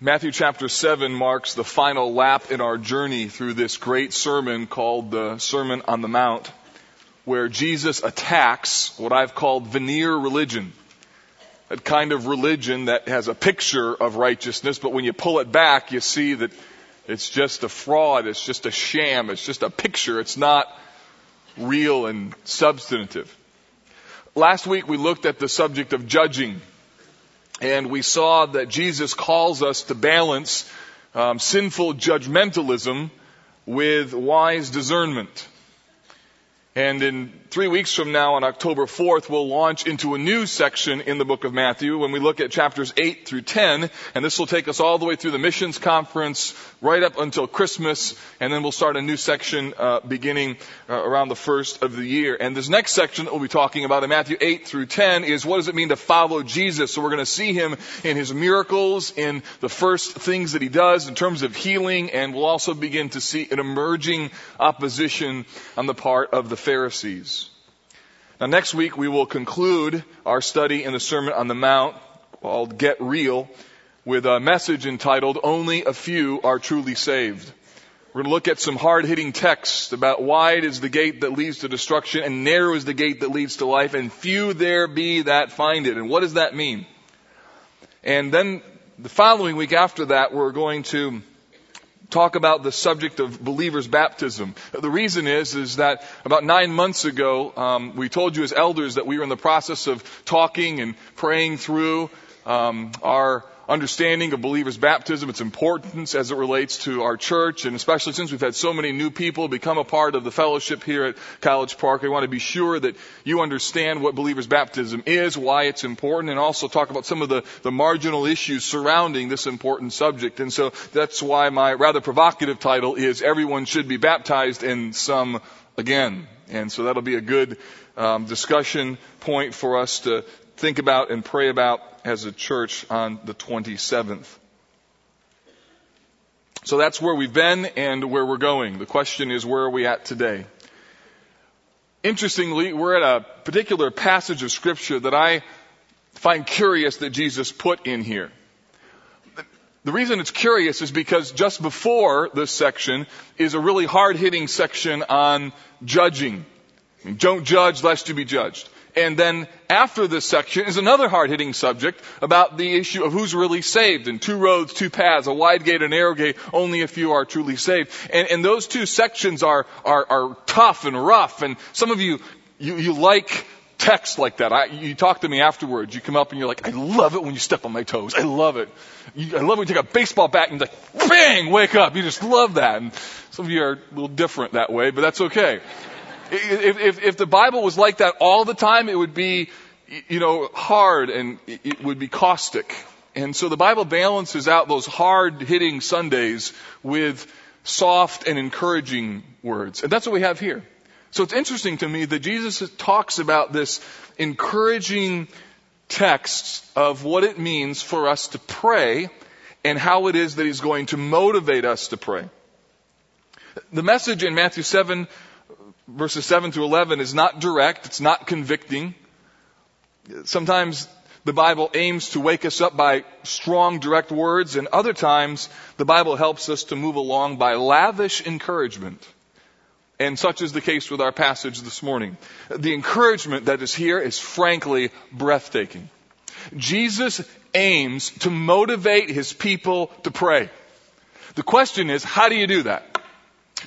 Matthew chapter 7 marks the final lap in our journey through this great sermon called the Sermon on the Mount, where Jesus attacks what I've called veneer religion. That kind of religion that has a picture of righteousness, but when you pull it back, you see that it's just a fraud, it's just a sham, it's just a picture, it's not real and substantive. Last week we looked at the subject of judging and we saw that Jesus calls us to balance um, sinful judgmentalism with wise discernment. And in three weeks from now, on October 4th, we'll launch into a new section in the book of Matthew when we look at chapters 8 through 10. And this will take us all the way through the missions conference, right up until Christmas. And then we'll start a new section uh, beginning uh, around the first of the year. And this next section that we'll be talking about in Matthew 8 through 10 is what does it mean to follow Jesus? So we're going to see him in his miracles, in the first things that he does in terms of healing. And we'll also begin to see an emerging opposition on the part of the Pharisees. Now next week we will conclude our study in the Sermon on the Mount called Get Real with a message entitled Only a Few Are Truly Saved. We're going to look at some hard hitting texts about wide is the gate that leads to destruction and narrow is the gate that leads to life and few there be that find it. And what does that mean? And then the following week after that we're going to talk about the subject of believers' baptism. The reason is, is that about nine months ago, um, we told you as elders that we were in the process of talking and praying through um, our understanding of believers' baptism, its importance as it relates to our church, and especially since we've had so many new people become a part of the fellowship here at College Park, I want to be sure that you understand what believers' baptism is, why it's important, and also talk about some of the, the marginal issues surrounding this important subject. And so that's why my rather provocative title is Everyone Should Be Baptized and Some Again. And so that'll be a good um, discussion point for us to think about and pray about as a church on the 27th. So that's where we've been and where we're going. The question is, where are we at today? Interestingly, we're at a particular passage of scripture that I find curious that Jesus put in here. The reason it's curious is because just before this section is a really hard hitting section on judging. Don't judge lest you be judged. And then after this section is another hard-hitting subject about the issue of who's really saved. And two roads, two paths, a wide gate, a narrow gate, only a few are truly saved. And, and those two sections are, are, are tough and rough. And some of you, you, you like text like that. I, you talk to me afterwards. You come up and you're like, I love it when you step on my toes. I love it. You, I love when you take a baseball bat and like, bang, wake up. You just love that. And some of you are a little different that way, but that's okay. If, if, if the Bible was like that all the time, it would be, you know, hard and it would be caustic. And so the Bible balances out those hard hitting Sundays with soft and encouraging words. And that's what we have here. So it's interesting to me that Jesus talks about this encouraging text of what it means for us to pray and how it is that he's going to motivate us to pray. The message in Matthew 7 verses 7 to 11 is not direct, it's not convicting. Sometimes the Bible aims to wake us up by strong, direct words, and other times the Bible helps us to move along by lavish encouragement. And such is the case with our passage this morning. The encouragement that is here is frankly breathtaking. Jesus aims to motivate his people to pray. The question is, how do you do that?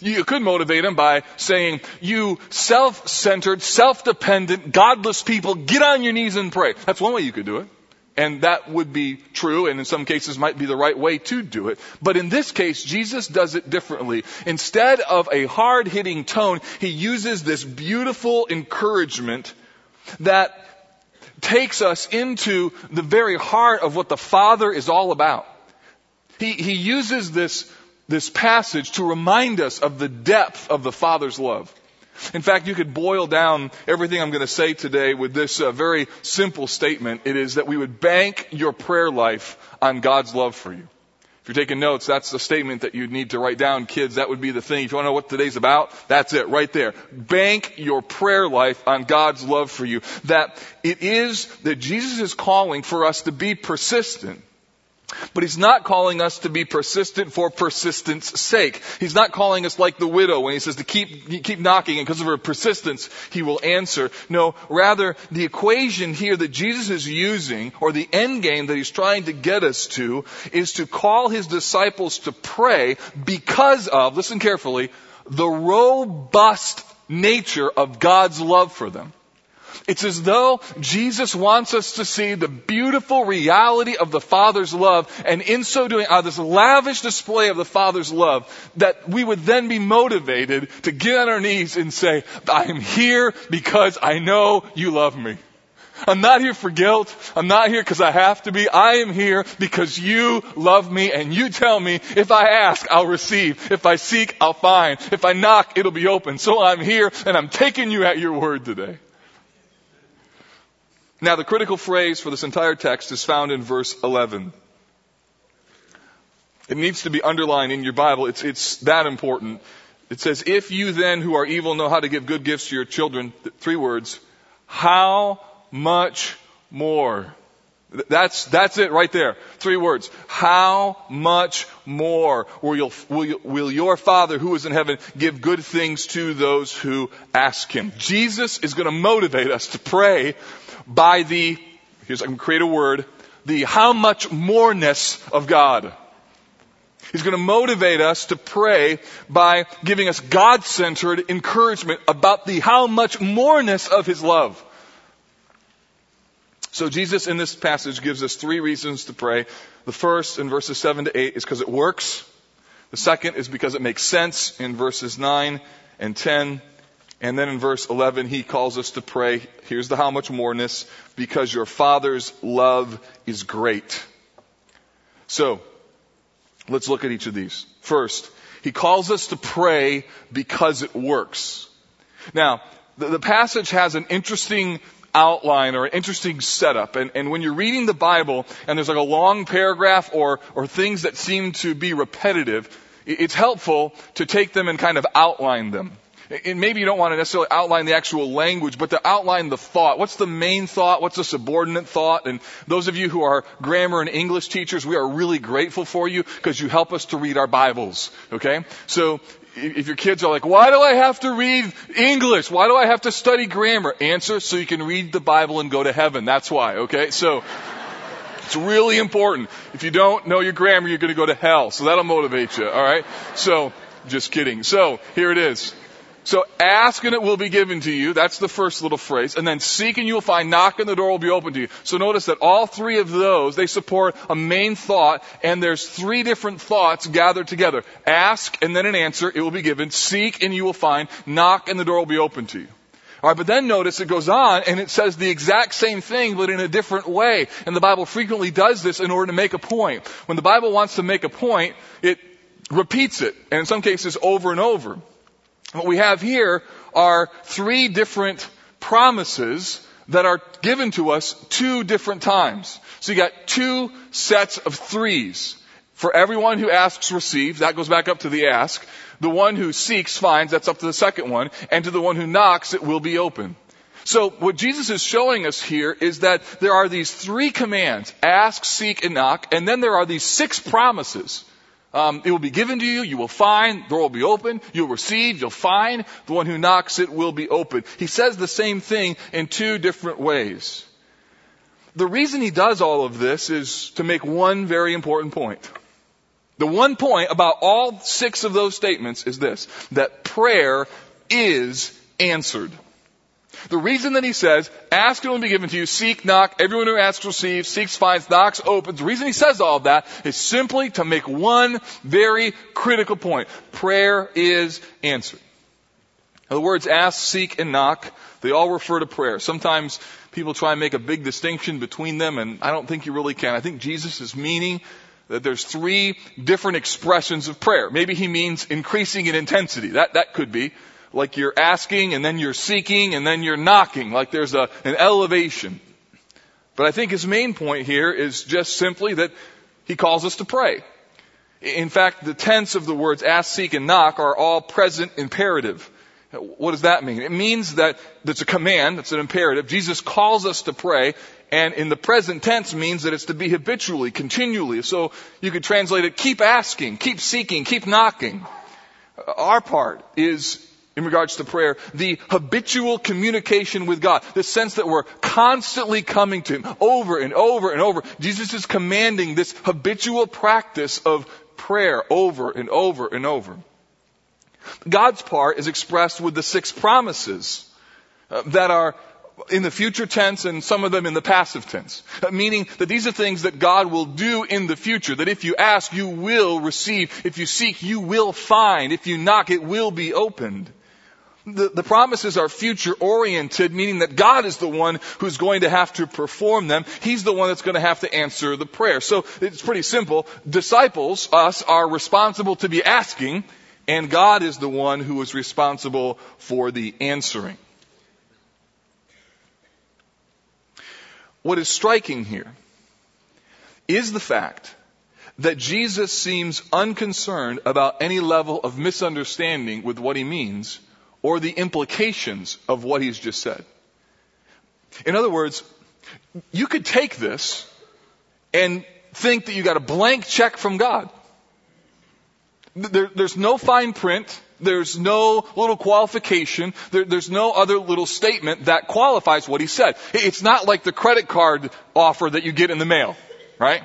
You could motivate them by saying, you self-centered, self-dependent, godless people, get on your knees and pray. That's one way you could do it. And that would be true, and in some cases might be the right way to do it. But in this case, Jesus does it differently. Instead of a hard-hitting tone, he uses this beautiful encouragement that takes us into the very heart of what the Father is all about. He, he uses this this passage to remind us of the depth of the Father's love. In fact, you could boil down everything I'm going to say today with this uh, very simple statement. It is that we would bank your prayer life on God's love for you. If you're taking notes, that's the statement that you need to write down, kids. That would be the thing. If you want to know what today's about, that's it, right there. Bank your prayer life on God's love for you. That it is that Jesus is calling for us to be persistent But he's not calling us to be persistent for persistence sake. He's not calling us like the widow when he says to keep, keep knocking and because of her persistence, he will answer. No, rather, the equation here that Jesus is using, or the end game that he's trying to get us to, is to call his disciples to pray because of, listen carefully, the robust nature of God's love for them. It's as though Jesus wants us to see the beautiful reality of the Father's love, and in so doing, out of this lavish display of the Father's love, that we would then be motivated to get on our knees and say, I am here because I know you love me. I'm not here for guilt. I'm not here because I have to be. I am here because you love me and you tell me if I ask, I'll receive. If I seek, I'll find. If I knock, it'll be open. So I'm here and I'm taking you at your word today. Now, the critical phrase for this entire text is found in verse 11. It needs to be underlined in your Bible. It's, it's that important. It says, If you then who are evil know how to give good gifts to your children, three words, how much more? That's, that's it right there. Three words. How much more will, you, will, you, will your Father who is in heaven give good things to those who ask Him? Jesus is going to motivate us to pray by the, here's, I'm going to create a word, the how much moreness of God. He's going to motivate us to pray by giving us God-centered encouragement about the how much moreness of His love. So Jesus in this passage gives us three reasons to pray. The first in verses 7 to 8 is because it works. The second is because it makes sense in verses 9 and 10. And then in verse 11, he calls us to pray. Here's the how much moreness, because your Father's love is great. So, let's look at each of these. First, he calls us to pray because it works. Now, the, the passage has an interesting outline or an interesting setup. And, and when you're reading the Bible and there's like a long paragraph or, or things that seem to be repetitive, it's helpful to take them and kind of outline them. And maybe you don't want to necessarily outline the actual language, but to outline the thought. What's the main thought? What's the subordinate thought? And those of you who are grammar and English teachers, we are really grateful for you because you help us to read our Bibles. Okay? So, if your kids are like, why do I have to read English? Why do I have to study grammar? Answer, so you can read the Bible and go to heaven. That's why, okay? So, it's really important. If you don't know your grammar, you're going to go to hell. So that'll motivate you, alright? So, just kidding. So, here it is. So ask and it will be given to you. That's the first little phrase. And then seek and you will find. Knock and the door will be open to you. So notice that all three of those, they support a main thought and there's three different thoughts gathered together. Ask and then an answer. It will be given. Seek and you will find. Knock and the door will be open to you. Alright, but then notice it goes on and it says the exact same thing but in a different way. And the Bible frequently does this in order to make a point. When the Bible wants to make a point, it repeats it. And in some cases over and over. What we have here are three different promises that are given to us two different times. So you got two sets of threes. For everyone who asks receives, that goes back up to the ask. The one who seeks finds, that's up to the second one. And to the one who knocks, it will be open. So what Jesus is showing us here is that there are these three commands, ask, seek, and knock, and then there are these six promises um, it will be given to you. You will find. The door will be open. You'll receive. You'll find. The one who knocks, it will be open. He says the same thing in two different ways. The reason he does all of this is to make one very important point. The one point about all six of those statements is this, that prayer is answered. The reason that he says, ask and it will be given to you, seek, knock, everyone who asks receives, seeks finds, knocks opens. The reason he says all of that is simply to make one very critical point. Prayer is answered. Now, the words ask, seek, and knock, they all refer to prayer. Sometimes people try and make a big distinction between them, and I don't think you really can. I think Jesus is meaning that there's three different expressions of prayer. Maybe he means increasing in intensity. That, that could be like you're asking and then you're seeking and then you're knocking, like there's a, an elevation. But I think his main point here is just simply that he calls us to pray. In fact, the tense of the words ask, seek, and knock are all present imperative. What does that mean? It means that it's a command, it's an imperative. Jesus calls us to pray, And in the present tense means that it's to be habitually, continually. So you could translate it, keep asking, keep seeking, keep knocking. Our part is in regards to prayer, the habitual communication with God, the sense that we're constantly coming to Him over and over and over. Jesus is commanding this habitual practice of prayer over and over and over. God's part is expressed with the six promises uh, that are in the future tense and some of them in the passive tense. Uh, meaning that these are things that God will do in the future. That if you ask, you will receive. If you seek, you will find. If you knock, it will be opened the, the promises are future oriented, meaning that God is the one who's going to have to perform them. He's the one that's going to have to answer the prayer. So it's pretty simple. Disciples, us, are responsible to be asking, and God is the one who is responsible for the answering. What is striking here is the fact that Jesus seems unconcerned about any level of misunderstanding with what he means or the implications of what he's just said. In other words, you could take this and think that you got a blank check from God. There, there's no fine print. There's no little qualification. There, there's no other little statement that qualifies what he said. It's not like the credit card offer that you get in the mail, right?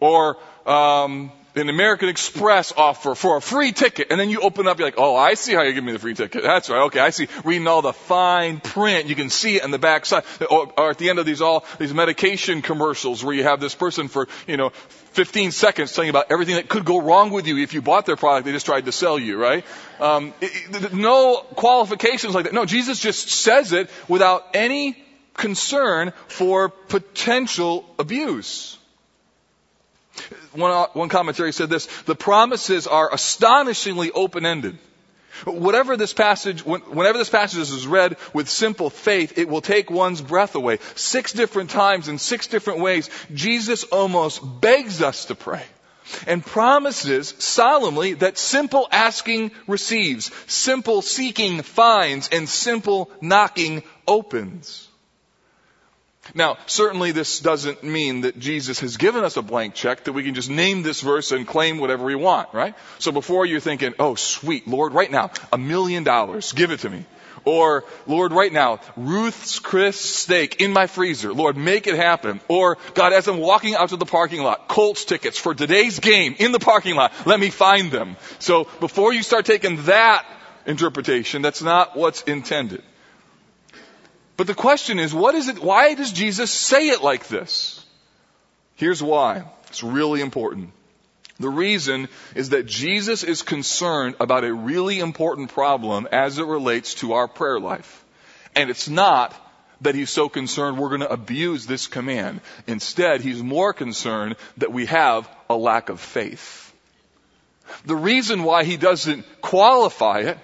Or um, an American Express offer for a free ticket, and then you open up, you're like, oh, I see how you give me the free ticket. That's right. Okay, I see. Reading all the fine print, you can see it in the back side. Or, or at the end of these all these medication commercials where you have this person for you know 15 seconds telling you about everything that could go wrong with you if you bought their product they just tried to sell you, right? Um, it, it, no qualifications like that. No, Jesus just says it without any concern for potential abuse. One, uh, one commentary said this, the promises are astonishingly open-ended. Whatever this passage, whenever this passage is read with simple faith, it will take one's breath away. Six different times in six different ways, Jesus almost begs us to pray and promises solemnly that simple asking receives, simple seeking finds, and simple knocking opens. Now, certainly this doesn't mean that Jesus has given us a blank check that we can just name this verse and claim whatever we want, right? So before you're thinking, oh sweet, Lord, right now, a million dollars, give it to me. Or, Lord, right now, Ruth's Chris steak in my freezer. Lord, make it happen. Or, God, as I'm walking out to the parking lot, Colts tickets for today's game in the parking lot, let me find them. So before you start taking that interpretation, that's not what's intended. But the question is, what is it, why does Jesus say it like this? Here's why. It's really important. The reason is that Jesus is concerned about a really important problem as it relates to our prayer life. And it's not that he's so concerned we're going to abuse this command. Instead, he's more concerned that we have a lack of faith. The reason why he doesn't qualify it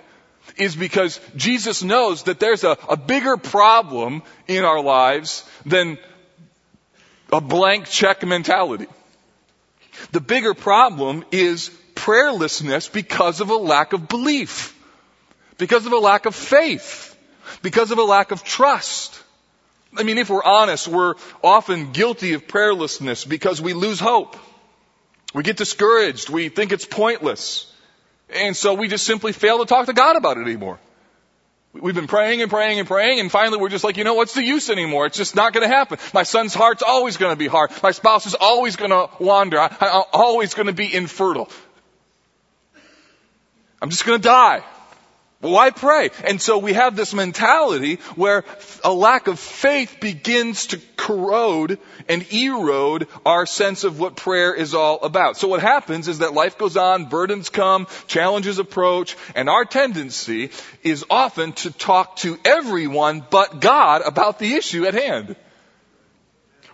is because Jesus knows that there's a, a bigger problem in our lives than a blank check mentality. The bigger problem is prayerlessness because of a lack of belief, because of a lack of faith, because of a lack of trust. I mean, if we're honest, we're often guilty of prayerlessness because we lose hope. We get discouraged. We think it's pointless. And so we just simply fail to talk to God about it anymore. We've been praying and praying and praying, and finally we're just like, you know, what's the use anymore? It's just not going to happen. My son's heart's always going to be hard. My spouse is always going to wander. I, I'm always going to be infertile. I'm just going to die. Why pray? And so we have this mentality where a lack of faith begins to corrode and erode our sense of what prayer is all about. So what happens is that life goes on, burdens come, challenges approach, and our tendency is often to talk to everyone but God about the issue at hand.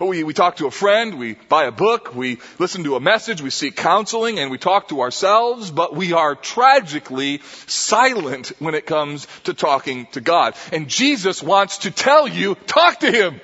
We, we talk to a friend, we buy a book, we listen to a message, we seek counseling, and we talk to ourselves, but we are tragically silent when it comes to talking to God. And Jesus wants to tell you, talk to Him.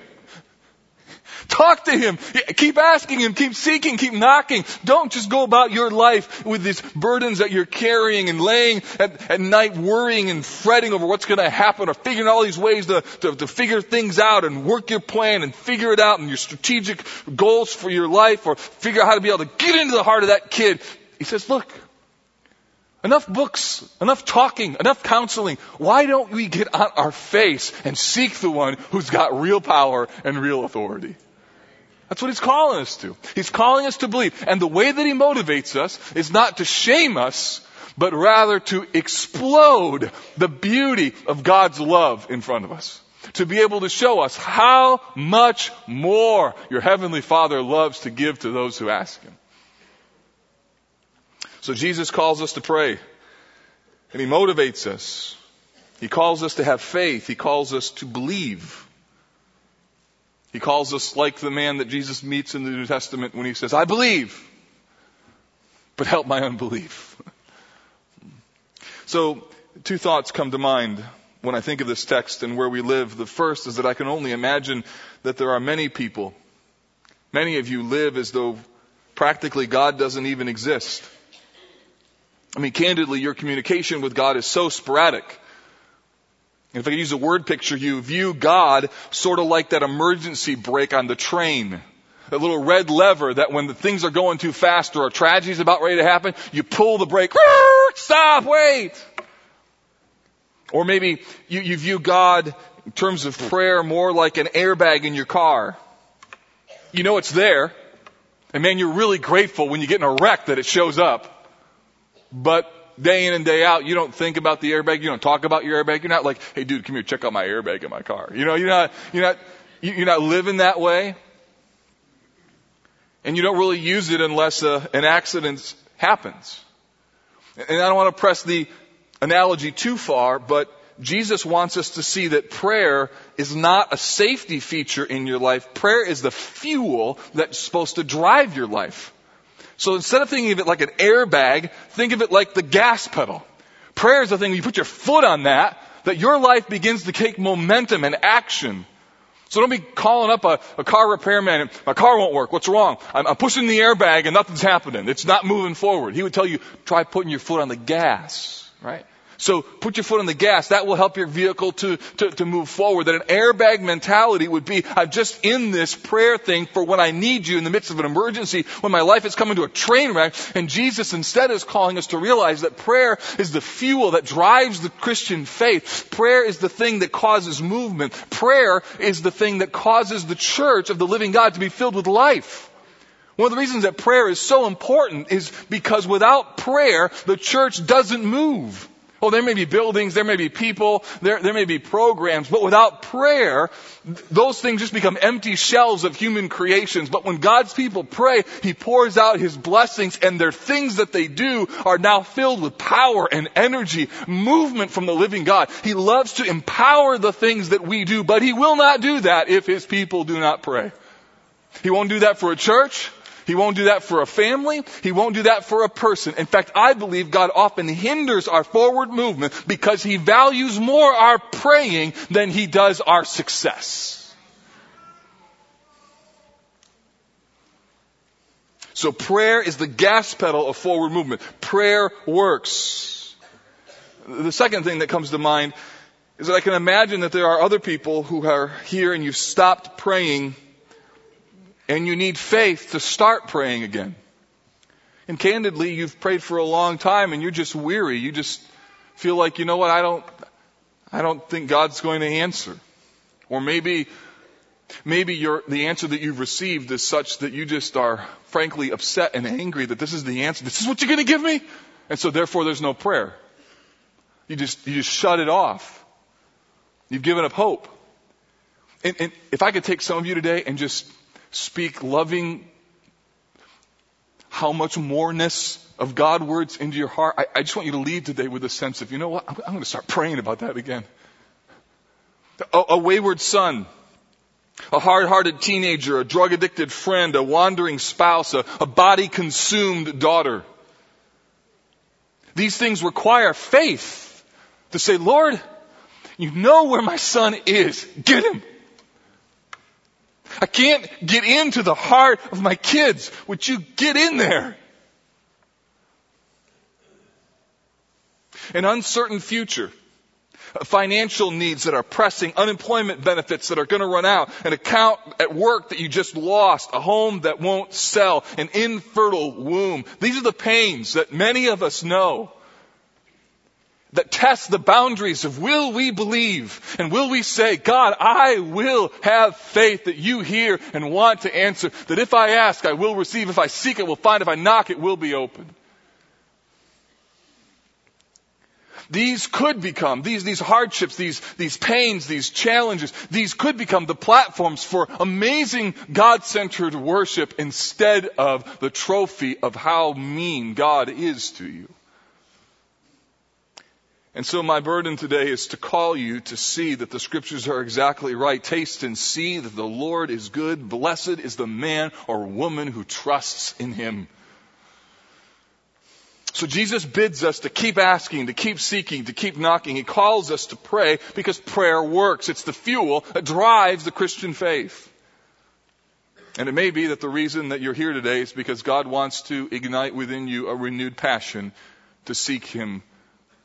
Talk to him. Keep asking him. Keep seeking. Keep knocking. Don't just go about your life with these burdens that you're carrying and laying at, at night worrying and fretting over what's going to happen or figuring all these ways to, to, to figure things out and work your plan and figure it out and your strategic goals for your life or figure out how to be able to get into the heart of that kid. He says, look, Enough books, enough talking, enough counseling. Why don't we get on our face and seek the one who's got real power and real authority? That's what he's calling us to. He's calling us to believe. And the way that he motivates us is not to shame us, but rather to explode the beauty of God's love in front of us. To be able to show us how much more your Heavenly Father loves to give to those who ask Him. So Jesus calls us to pray. And He motivates us. He calls us to have faith. He calls us to believe. He calls us like the man that Jesus meets in the New Testament when he says, I believe, but help my unbelief. so, two thoughts come to mind when I think of this text and where we live. The first is that I can only imagine that there are many people, many of you live as though practically God doesn't even exist. I mean, candidly, your communication with God is so sporadic if I could use a word picture, you view God sort of like that emergency brake on the train. That little red lever that when the things are going too fast or a tragedy is about ready to happen, you pull the brake, stop, wait. Or maybe you, you view God in terms of prayer more like an airbag in your car. You know it's there. And man, you're really grateful when you get in a wreck that it shows up. But day in and day out, you don't think about the airbag. You don't talk about your airbag. You're not like, hey, dude, come here, check out my airbag in my car. You know, you're not, you're not, you're not living that way. And you don't really use it unless uh, an accident happens. And I don't want to press the analogy too far, but Jesus wants us to see that prayer is not a safety feature in your life. Prayer is the fuel that's supposed to drive your life. So instead of thinking of it like an airbag, think of it like the gas pedal. Prayer is the thing, you put your foot on that, that your life begins to take momentum and action. So don't be calling up a, a car repairman my car won't work. What's wrong? I'm, I'm pushing the airbag and nothing's happening. It's not moving forward. He would tell you, try putting your foot on the gas, right? So put your foot on the gas. That will help your vehicle to, to, to, move forward. That an airbag mentality would be, I'm just in this prayer thing for when I need you in the midst of an emergency, when my life is coming to a train wreck. And Jesus instead is calling us to realize that prayer is the fuel that drives the Christian faith. Prayer is the thing that causes movement. Prayer is the thing that causes the church of the living God to be filled with life. One of the reasons that prayer is so important is because without prayer, the church doesn't move. Oh, there may be buildings, there may be people, there, there may be programs, but without prayer, those things just become empty shells of human creations. But when God's people pray, He pours out His blessings and their things that they do are now filled with power and energy, movement from the living God. He loves to empower the things that we do, but He will not do that if His people do not pray. He won't do that for a church. He won't do that for a family. He won't do that for a person. In fact, I believe God often hinders our forward movement because He values more our praying than He does our success. So prayer is the gas pedal of forward movement. Prayer works. The second thing that comes to mind is that I can imagine that there are other people who are here and you've stopped praying and you need faith to start praying again. And candidly, you've prayed for a long time and you're just weary. You just feel like, you know what, I don't, I don't think God's going to answer. Or maybe, maybe the answer that you've received is such that you just are frankly upset and angry that this is the answer. This is what you're going to give me? And so therefore there's no prayer. You just, you just shut it off. You've given up hope. And, and if I could take some of you today and just speak loving, how much moreness of God words into your heart. I, I, just want you to leave today with a sense of, you know what? I'm, I'm going to start praying about that again. A, a wayward son, a hard-hearted teenager, a drug-addicted friend, a wandering spouse, a, a body-consumed daughter. These things require faith to say, Lord, you know where my son is. Get him. I can't get into the heart of my kids. Would you get in there? An uncertain future financial needs that are pressing, unemployment benefits that are going to run out, an account at work that you just lost, a home that won't sell, an infertile womb. These are the pains that many of us know that test the boundaries of will we believe and will we say, God, I will have faith that you hear and want to answer, that if I ask, I will receive, if I seek, I will find, if I knock, it will be open. These could become, these, these hardships, these, these pains, these challenges, these could become the platforms for amazing God-centered worship instead of the trophy of how mean God is to you. And so my burden today is to call you to see that the scriptures are exactly right. Taste and see that the Lord is good. Blessed is the man or woman who trusts in him. So Jesus bids us to keep asking, to keep seeking, to keep knocking. He calls us to pray because prayer works. It's the fuel that drives the Christian faith. And it may be that the reason that you're here today is because God wants to ignite within you a renewed passion to seek Him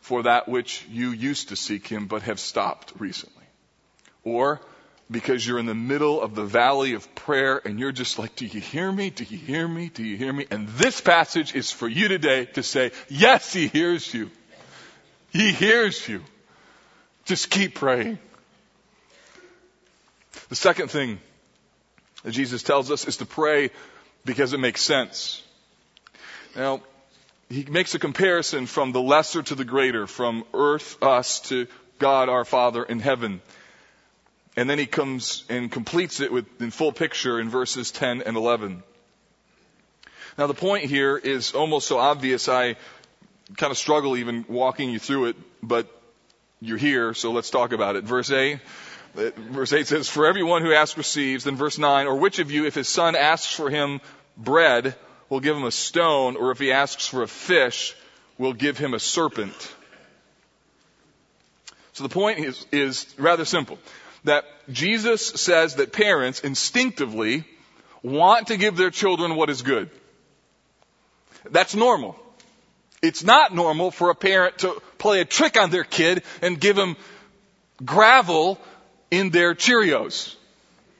for that which you used to seek Him but have stopped recently. Or because you're in the middle of the valley of prayer and you're just like, do you hear me? Do you hear me? Do you hear me? And this passage is for you today to say, yes, he hears you. He hears you. Just keep praying. The second thing that Jesus tells us is to pray because it makes sense. Now, he makes a comparison from the lesser to the greater, from earth, us, to God our Father in heaven. And then he comes and completes it with in full picture in verses 10 and 11. Now the point here is almost so obvious I kind of struggle even walking you through it, but you're here, so let's talk about it. Verse 8, verse 8 says, For everyone who asks receives. Then verse 9, or which of you, if his son asks for him bread, will give him a stone, or if he asks for a fish, we'll give him a serpent? So the point is, is rather simple that Jesus says that parents instinctively want to give their children what is good. That's normal. It's not normal for a parent to play a trick on their kid and give them gravel in their Cheerios.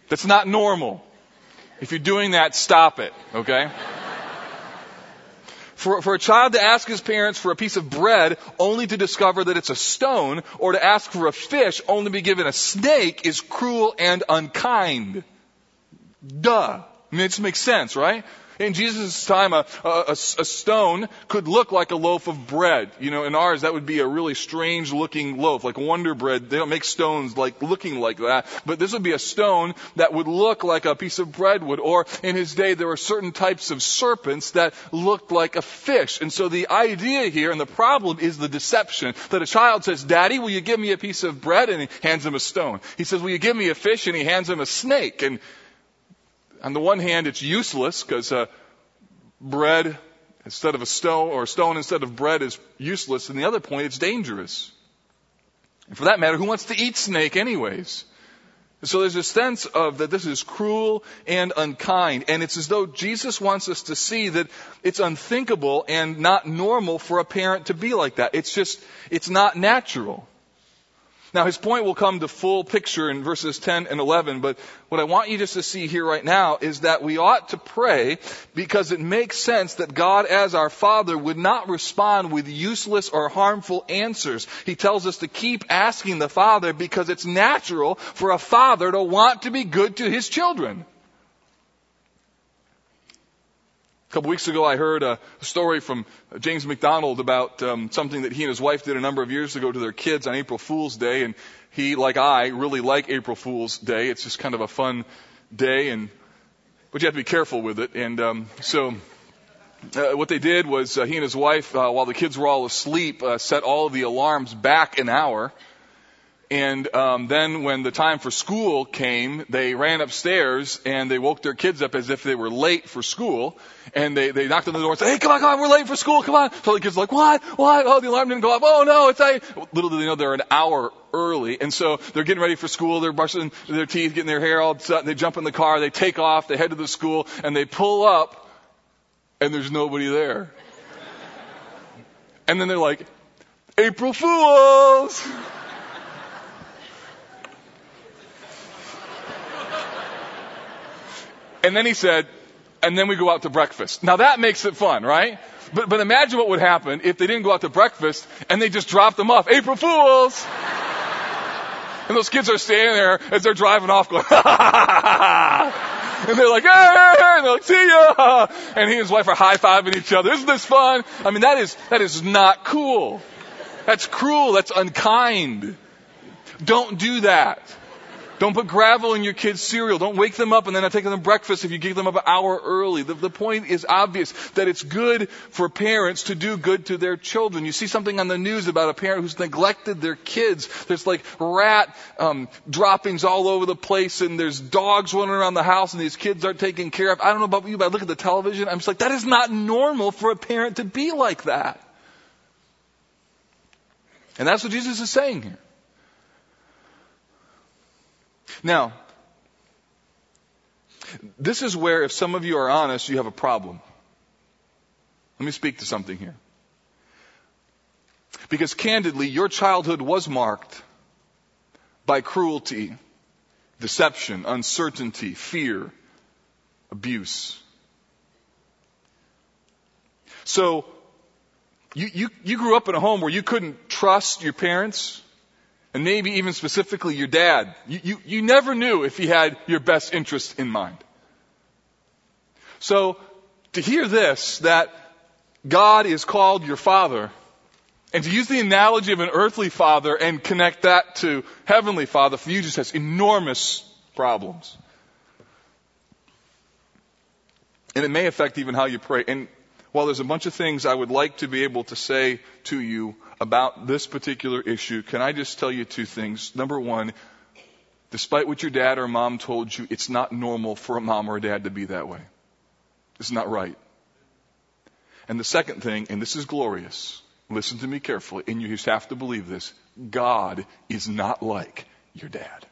That's not normal. If you're doing that, stop it, okay? For, for a child to ask his parents for a piece of bread only to discover that it's a stone, or to ask for a fish only to be given a snake is cruel and unkind. Duh. I mean, it just makes sense, right? In Jesus' time, a, a, a, stone could look like a loaf of bread. You know, in ours, that would be a really strange looking loaf, like Wonder Bread. They don't make stones like looking like that. But this would be a stone that would look like a piece of bread would. Or in his day, there were certain types of serpents that looked like a fish. And so the idea here and the problem is the deception that a child says, Daddy, will you give me a piece of bread? And he hands him a stone. He says, will you give me a fish? And he hands him a snake. And on the one hand, it's useless because uh, bread instead of a stone or a stone instead of bread is useless. And the other point, it's dangerous. And for that matter, who wants to eat snake anyways? So there's a sense of that this is cruel and unkind. And it's as though Jesus wants us to see that it's unthinkable and not normal for a parent to be like that. It's just, it's not natural. Now his point will come to full picture in verses 10 and 11, but what I want you just to see here right now is that we ought to pray because it makes sense that God as our Father would not respond with useless or harmful answers. He tells us to keep asking the Father because it's natural for a father to want to be good to his children. A couple weeks ago, I heard a story from James MacDonald about um, something that he and his wife did a number of years ago to their kids on April Fool's Day, and he, like I, really like April Fool's Day. It's just kind of a fun day, and but you have to be careful with it. And um, so, uh, what they did was uh, he and his wife, uh, while the kids were all asleep, uh, set all of the alarms back an hour And um, then when the time for school came, they ran upstairs and they woke their kids up as if they were late for school. And they, they knocked on the door and said, hey, come on, come on, we're late for school, come on. So the kids were like, what? What? Oh, the alarm didn't go off. Oh no, it's eight. Little do they know they're an hour early. And so they're getting ready for school, they're brushing their teeth, getting their hair all set, they jump in the car, they take off, they head to the school, and they pull up, and there's nobody there. And then they're like, April Fools! And then he said, and then we go out to breakfast. Now that makes it fun, right? But, but imagine what would happen if they didn't go out to breakfast and they just dropped them off. April Fools! And those kids are standing there as they're driving off going, and they're like, hey, and they're like, see ya! And he and his wife are high-fiving each other. Isn't this fun? I mean, that is, that is not cool. That's cruel. That's unkind. Don't do that. Don't put gravel in your kids' cereal. Don't wake them up and then not take them breakfast if you give them up an hour early. The, the point is obvious that it's good for parents to do good to their children. You see something on the news about a parent who's neglected their kids. There's like rat um, droppings all over the place, and there's dogs running around the house, and these kids aren't taken care of. I don't know about you, but I look at the television. I'm just like, that is not normal for a parent to be like that. And that's what Jesus is saying here. Now, this is where, if some of you are honest, you have a problem. Let me speak to something here. Because candidly, your childhood was marked by cruelty, deception, uncertainty, fear, abuse. So, you, you, you grew up in a home where you couldn't trust your parents, and maybe even specifically your dad. You, you, you never knew if he had your best interest in mind. So, to hear this, that God is called your father, and to use the analogy of an earthly father and connect that to heavenly father for you just has enormous problems. And it may affect even how you pray. And while there's a bunch of things I would like to be able to say to you about this particular issue, can I just tell you two things? Number one, despite what your dad or mom told you, it's not normal for a mom or a dad to be that way. It's not right. And the second thing, and this is glorious, listen to me carefully, and you just have to believe this God is not like your dad.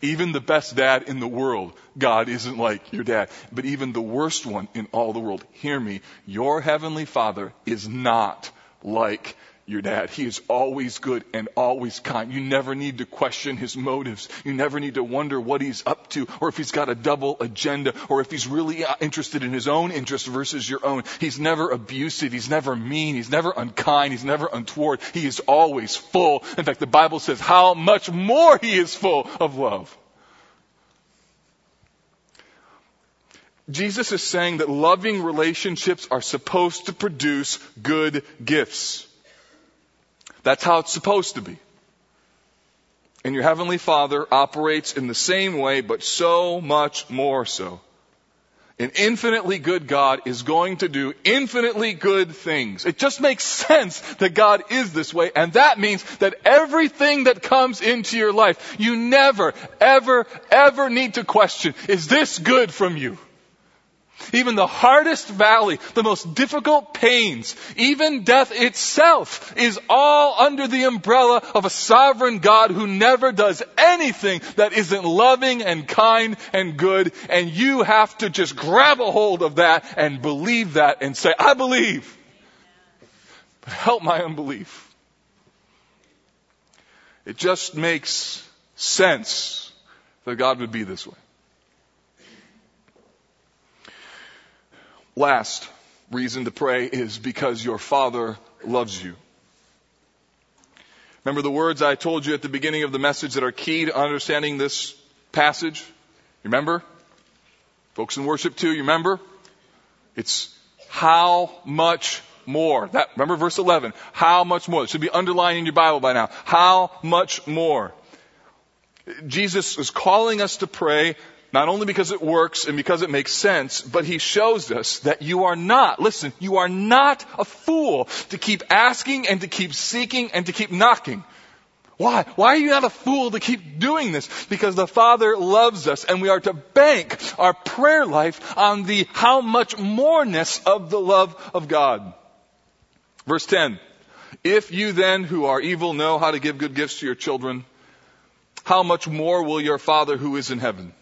Even the best dad in the world, God isn't like your dad. But even the worst one in all the world, hear me, your heavenly father is not like your dad. He is always good and always kind. You never need to question his motives. You never need to wonder what he's up to or if he's got a double agenda or if he's really uh, interested in his own interest versus your own. He's never abusive. He's never mean. He's never unkind. He's never untoward. He is always full. In fact, the Bible says how much more he is full of love. Jesus is saying that loving relationships are supposed to produce good gifts. That's how it's supposed to be. And your Heavenly Father operates in the same way, but so much more so. An infinitely good God is going to do infinitely good things. It just makes sense that God is this way, and that means that everything that comes into your life, you never, ever, ever need to question, is this good from you? Even the hardest valley, the most difficult pains, even death itself is all under the umbrella of a sovereign God who never does anything that isn't loving and kind and good. And you have to just grab a hold of that and believe that and say, I believe. But help my unbelief. It just makes sense that God would be this way. Last reason to pray is because your Father loves you. Remember the words I told you at the beginning of the message that are key to understanding this passage? Remember? Folks in worship too, you remember? It's how much more. That, remember verse 11. How much more? It should be underlined in your Bible by now. How much more? Jesus is calling us to pray not only because it works and because it makes sense, but he shows us that you are not, listen, you are not a fool to keep asking and to keep seeking and to keep knocking. Why? Why are you not a fool to keep doing this? Because the Father loves us and we are to bank our prayer life on the how much moreness of the love of God. Verse 10. If you then who are evil know how to give good gifts to your children, how much more will your Father who is in heaven?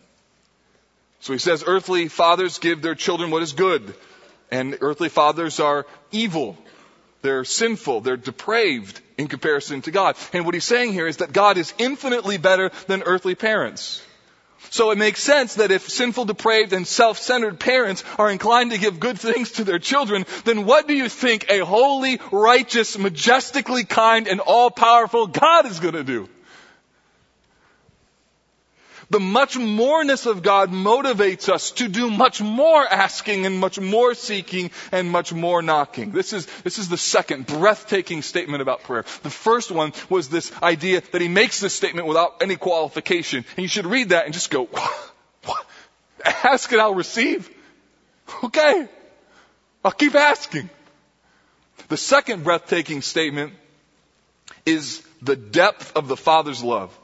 So he says earthly fathers give their children what is good, and earthly fathers are evil. They're sinful. They're depraved in comparison to God. And what he's saying here is that God is infinitely better than earthly parents. So it makes sense that if sinful, depraved, and self-centered parents are inclined to give good things to their children, then what do you think a holy, righteous, majestically kind, and all-powerful God is going to do? The much moreness of God motivates us to do much more asking and much more seeking and much more knocking. This is, this is the second breathtaking statement about prayer. The first one was this idea that he makes this statement without any qualification. And you should read that and just go, what? what? Ask and I'll receive. Okay. I'll keep asking. The second breathtaking statement is the depth of the Father's love.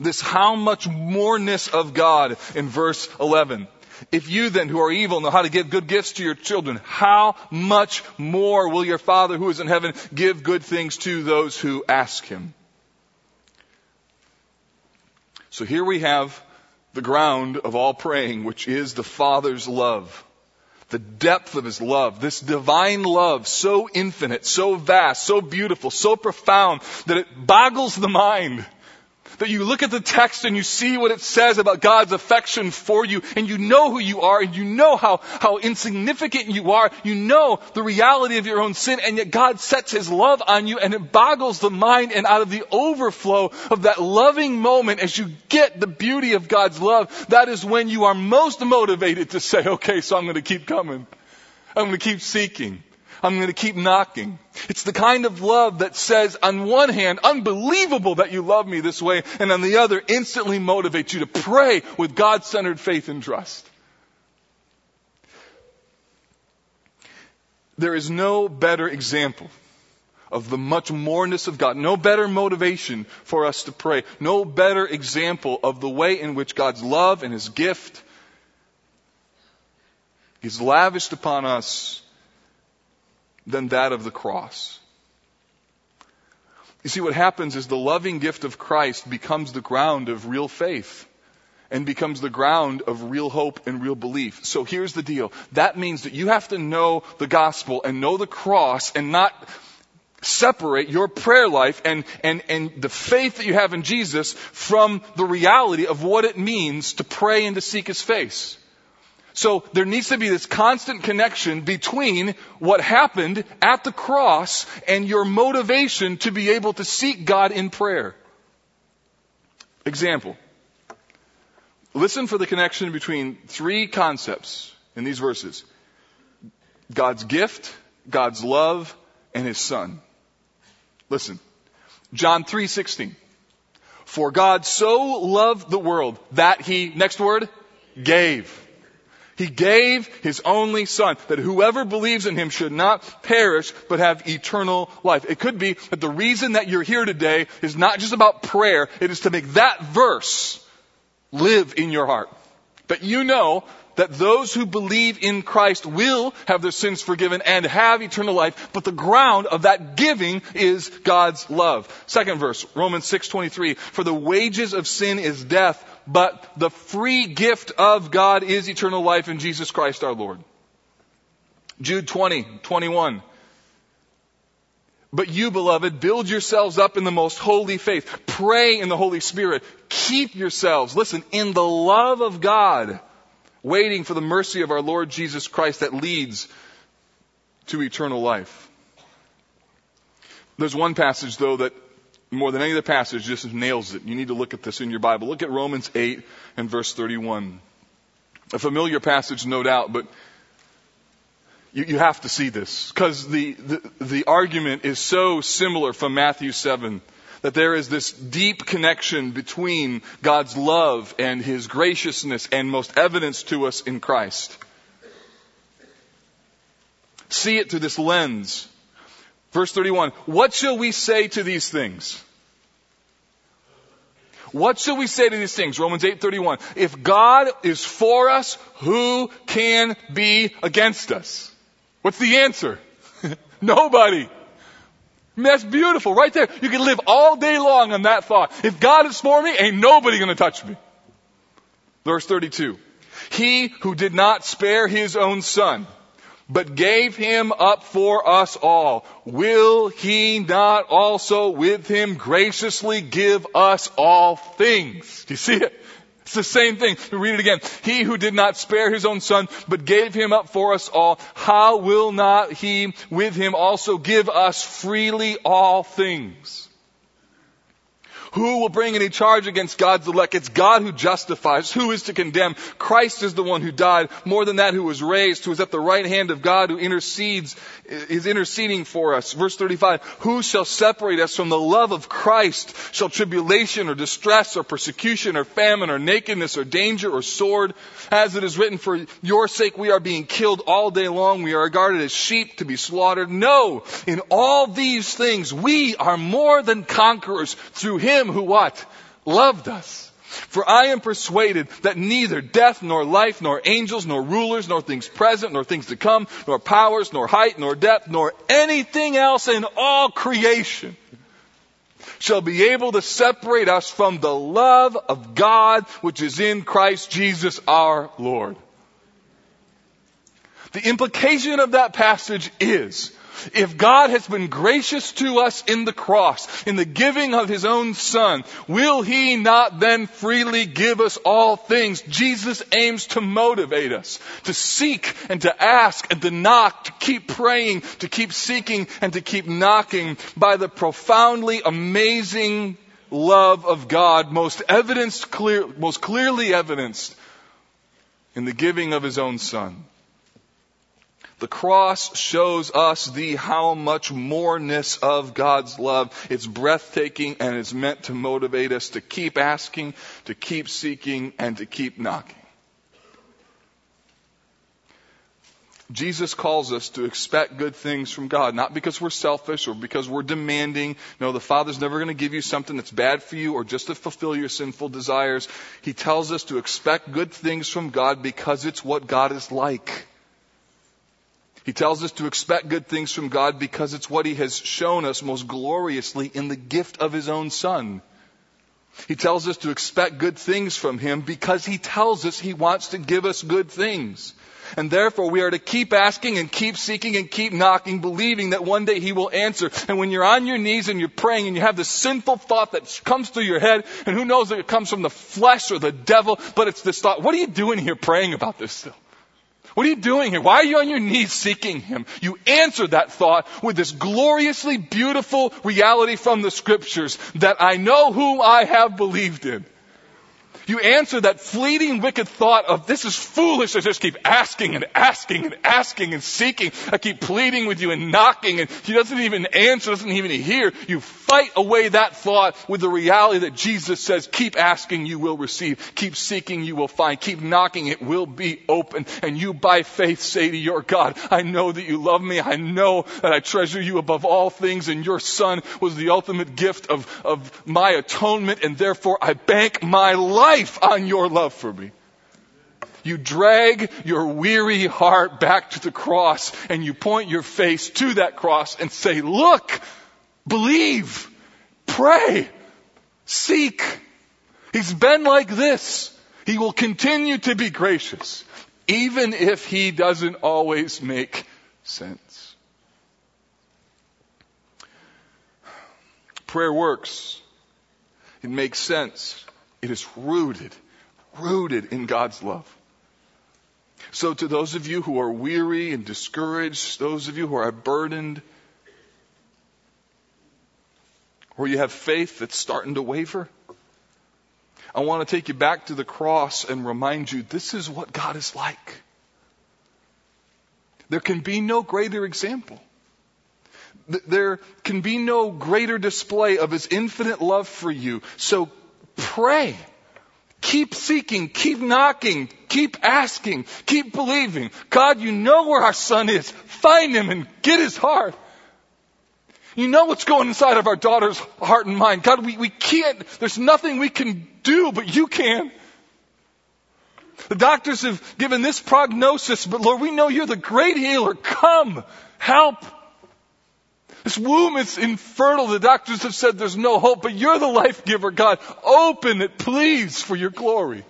This how much moreness of God in verse 11. If you then who are evil know how to give good gifts to your children, how much more will your Father who is in heaven give good things to those who ask him? So here we have the ground of all praying, which is the Father's love. The depth of His love, this divine love, so infinite, so vast, so beautiful, so profound that it boggles the mind. That you look at the text and you see what it says about God's affection for you and you know who you are and you know how, how insignificant you are. You know the reality of your own sin and yet God sets His love on you and it boggles the mind and out of the overflow of that loving moment as you get the beauty of God's love, that is when you are most motivated to say, okay, so I'm going to keep coming. I'm going to keep seeking. I'm going to keep knocking. It's the kind of love that says, on one hand, unbelievable that you love me this way, and on the other, instantly motivates you to pray with God-centered faith and trust. There is no better example of the much moreness of God, no better motivation for us to pray, no better example of the way in which God's love and His gift is lavished upon us than that of the cross. You see, what happens is the loving gift of Christ becomes the ground of real faith and becomes the ground of real hope and real belief. So here's the deal. That means that you have to know the gospel and know the cross and not separate your prayer life and, and, and the faith that you have in Jesus from the reality of what it means to pray and to seek His face. So there needs to be this constant connection between what happened at the cross and your motivation to be able to seek God in prayer. Example. Listen for the connection between three concepts in these verses. God's gift, God's love, and His Son. Listen. John 3:16. For God so loved the world that He, next word, gave. He gave His only Son that whoever believes in Him should not perish but have eternal life. It could be that the reason that you're here today is not just about prayer, it is to make that verse live in your heart. That you know that those who believe in Christ will have their sins forgiven and have eternal life, but the ground of that giving is God's love. Second verse, Romans 6:23, for the wages of sin is death, but the free gift of God is eternal life in Jesus Christ our Lord. Jude 20, 21. But you, beloved, build yourselves up in the most holy faith. Pray in the Holy Spirit. Keep yourselves, listen, in the love of God, waiting for the mercy of our Lord Jesus Christ that leads to eternal life. There's one passage, though, that more than any other passage, just nails it. You need to look at this in your Bible. Look at Romans 8 and verse 31. A familiar passage, no doubt, but you, you have to see this because the, the, the argument is so similar from Matthew 7 that there is this deep connection between God's love and His graciousness and most evidence to us in Christ. See it through this lens Verse 31, what shall we say to these things? What shall we say to these things? Romans 8:31. If God is for us, who can be against us? What's the answer? Nobody. that's beautiful right there. You can live all day long on that thought. If God is for me, ain't nobody going to touch me. Verse 32. He who did not spare his own son, but gave him up for us all, will he not also with him graciously give us all things? Do you see it? It's the same thing. Read it again. He who did not spare his own son, but gave him up for us all, how will not he with him also give us freely all things? Who will bring any charge against God's elect? It's God who justifies. Who is to condemn? Christ is the one who died. More than that, who was raised, who is at the right hand of God, who intercedes, is interceding for us. Verse 35. Who shall separate us from the love of Christ? Shall tribulation or distress or persecution or famine or nakedness or danger or sword? As it is written, for your sake we are being killed all day long. We are regarded as sheep to be slaughtered. No! In all these things we are more than conquerors through Him him who what? Loved us. For I am persuaded that neither death, nor life, nor angels, nor rulers, nor things present, nor things to come, nor powers, nor height, nor depth, nor anything else in all creation shall be able to separate us from the love of God which is in Christ Jesus our Lord. The implication of that passage is if God has been gracious to us in the cross, in the giving of His own Son, will He not then freely give us all things? Jesus aims to motivate us, to seek and to ask and to knock, to keep praying, to keep seeking and to keep knocking by the profoundly amazing love of God, most evidenced clear, most clearly evidenced in the giving of His own Son. The cross shows us the how much moreness of God's love. It's breathtaking and it's meant to motivate us to keep asking, to keep seeking, and to keep knocking. Jesus calls us to expect good things from God, not because we're selfish or because we're demanding. No, the Father's never going to give you something that's bad for you or just to fulfill your sinful desires. He tells us to expect good things from God because it's what God is like. He tells us to expect good things from God because it's what He has shown us most gloriously in the gift of His own Son. He tells us to expect good things from Him because He tells us He wants to give us good things. And therefore we are to keep asking and keep seeking and keep knocking, believing that one day He will answer. And when you're on your knees and you're praying and you have this sinful thought that comes through your head, and who knows if it comes from the flesh or the devil, but it's this thought, what are you doing here praying about this still? What are you doing here? Why are you on your knees seeking Him? You answer that thought with this gloriously beautiful reality from the scriptures that I know whom I have believed in. You answer that fleeting wicked thought of this is foolish I just keep asking and asking and asking and seeking. I keep pleading with you and knocking and he doesn't even answer, doesn't even hear. You fight away that thought with the reality that Jesus says, keep asking, you will receive. Keep seeking, you will find. Keep knocking, it will be open. And you by faith say to your God, I know that you love me. I know that I treasure you above all things and your son was the ultimate gift of, of my atonement and therefore I bank my life life on your love for me. You drag your weary heart back to the cross and you point your face to that cross and say, look, believe, pray, seek. He's been like this. He will continue to be gracious, even if he doesn't always make sense. Prayer works. It makes sense. It is rooted, rooted in God's love. So to those of you who are weary and discouraged, those of you who are burdened, or you have faith that's starting to waver, I want to take you back to the cross and remind you this is what God is like. There can be no greater example. There can be no greater display of His infinite love for you. So Pray. Keep seeking, keep knocking, keep asking, keep believing. God, you know where our son is. Find him and get his heart. You know what's going inside of our daughter's heart and mind. God, we, we can't, there's nothing we can do, but you can. The doctors have given this prognosis, but Lord, we know you're the great healer. Come, help. This womb is infertile. The doctors have said there's no hope, but you're the life giver, God. Open it, please, for your glory.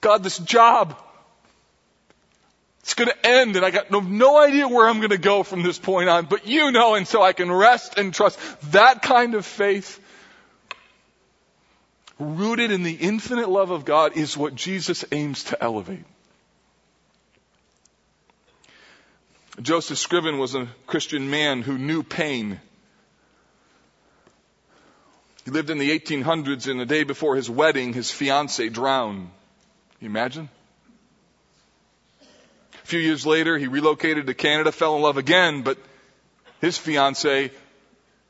God, this job, it's going to end and I got no, no idea where I'm going to go from this point on, but you know, and so I can rest and trust. That kind of faith, rooted in the infinite love of God, is what Jesus aims to elevate. Joseph Scriven was a Christian man who knew pain. He lived in the 1800s and the day before his wedding, his fiancee drowned. You imagine? A few years later, he relocated to Canada, fell in love again, but his fiancee,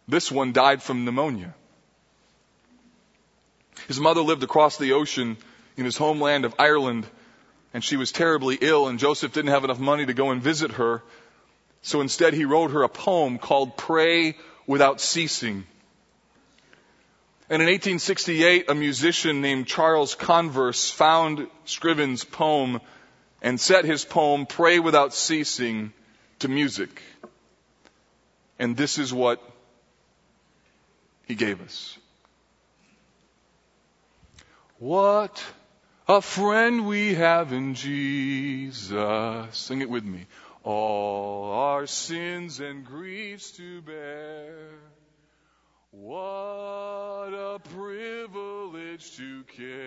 this one died from pneumonia. His mother lived across the ocean in his homeland of Ireland, and she was terribly ill, and Joseph didn't have enough money to go and visit her. So instead, he wrote her a poem called Pray Without Ceasing. And in 1868, a musician named Charles Converse found Scriven's poem and set his poem, Pray Without Ceasing, to music. And this is what he gave us. What a friend we have in Jesus. Sing it with me. All our sins and griefs to bear. What a privilege to carry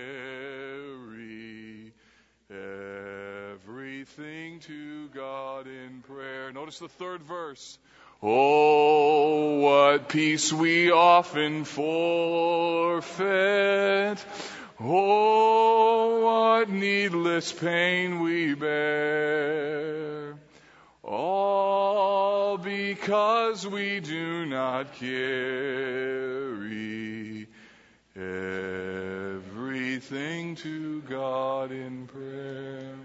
everything to God in prayer. Notice the third verse. Oh, what peace we often forfeit. Oh, what needless pain we bear. All because we do not carry everything to God in prayer.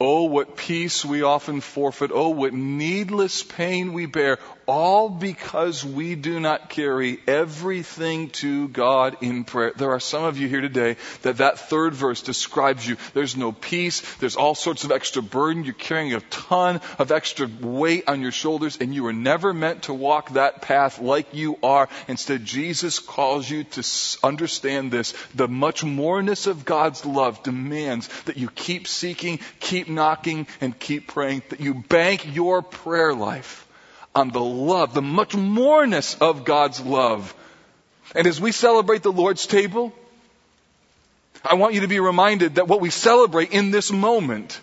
Oh, what peace we often forfeit. Oh, what needless pain we bear all because we do not carry everything to God in prayer. There are some of you here today that that third verse describes you. There's no peace. There's all sorts of extra burden. You're carrying a ton of extra weight on your shoulders and you were never meant to walk that path like you are. Instead, Jesus calls you to understand this. The much moreness of God's love demands that you keep seeking, keep knocking, and keep praying, that you bank your prayer life on the love, the much moreness of God's love. And as we celebrate the Lord's table, I want you to be reminded that what we celebrate in this moment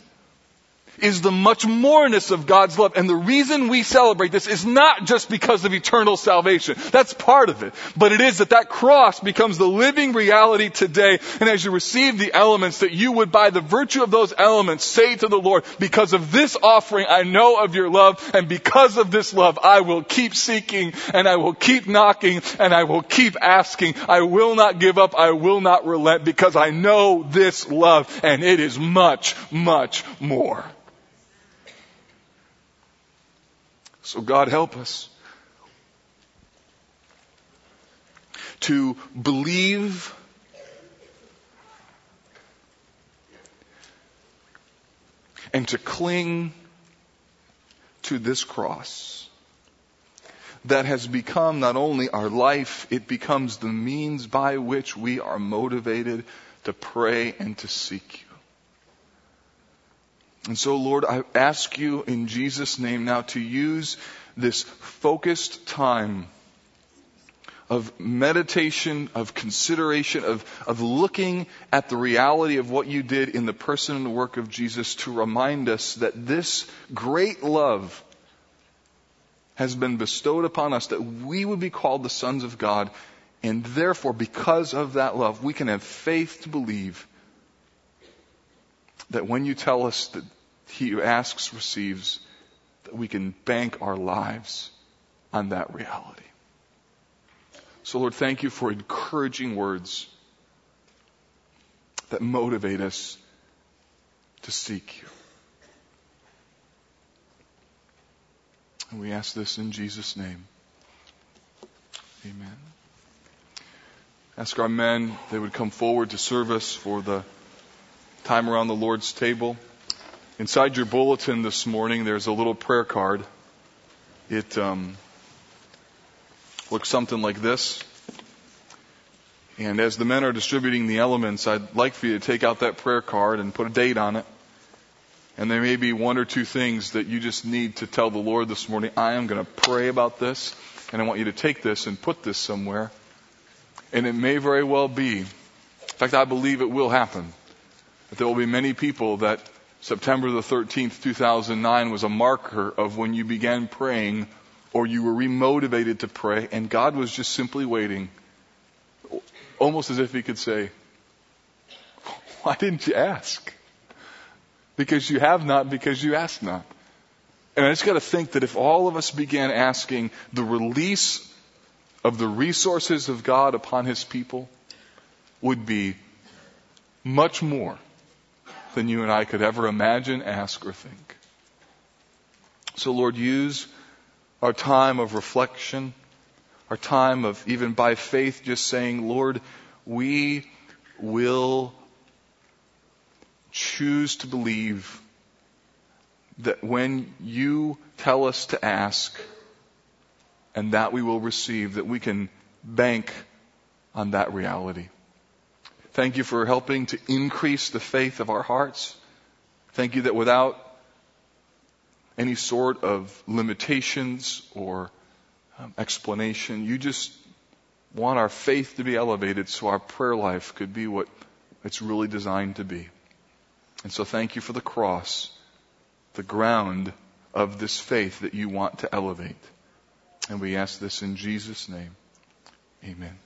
is the much moreness of God's love. And the reason we celebrate this is not just because of eternal salvation. That's part of it. But it is that that cross becomes the living reality today. And as you receive the elements, that you would by the virtue of those elements say to the Lord, because of this offering, I know of your love. And because of this love, I will keep seeking and I will keep knocking and I will keep asking. I will not give up. I will not relent because I know this love and it is much, much more. So God help us to believe and to cling to this cross that has become not only our life, it becomes the means by which we are motivated to pray and to seek you. And so, Lord, I ask you in Jesus' name now to use this focused time of meditation, of consideration, of, of looking at the reality of what you did in the person and the work of Jesus to remind us that this great love has been bestowed upon us that we would be called the sons of God. And therefore, because of that love, we can have faith to believe that when you tell us that he who asks receives, that we can bank our lives on that reality. So Lord, thank you for encouraging words that motivate us to seek you. And we ask this in Jesus' name. Amen. Ask our men they would come forward to serve us for the time around the Lord's table. Inside your bulletin this morning, there's a little prayer card. It um, looks something like this. And as the men are distributing the elements, I'd like for you to take out that prayer card and put a date on it. And there may be one or two things that you just need to tell the Lord this morning. I am going to pray about this, and I want you to take this and put this somewhere. And it may very well be, in fact, I believe it will happen, there will be many people that September the 13th, 2009 was a marker of when you began praying or you were remotivated to pray, and God was just simply waiting, almost as if He could say, Why didn't you ask? Because you have not, because you asked not. And I just got to think that if all of us began asking the release of the resources of God upon His people would be much more than you and I could ever imagine, ask, or think. So, Lord, use our time of reflection, our time of even by faith just saying, Lord, we will choose to believe that when you tell us to ask and that we will receive, that we can bank on that reality. Thank you for helping to increase the faith of our hearts. Thank you that without any sort of limitations or um, explanation, you just want our faith to be elevated so our prayer life could be what it's really designed to be. And so thank you for the cross, the ground of this faith that you want to elevate. And we ask this in Jesus' name. Amen.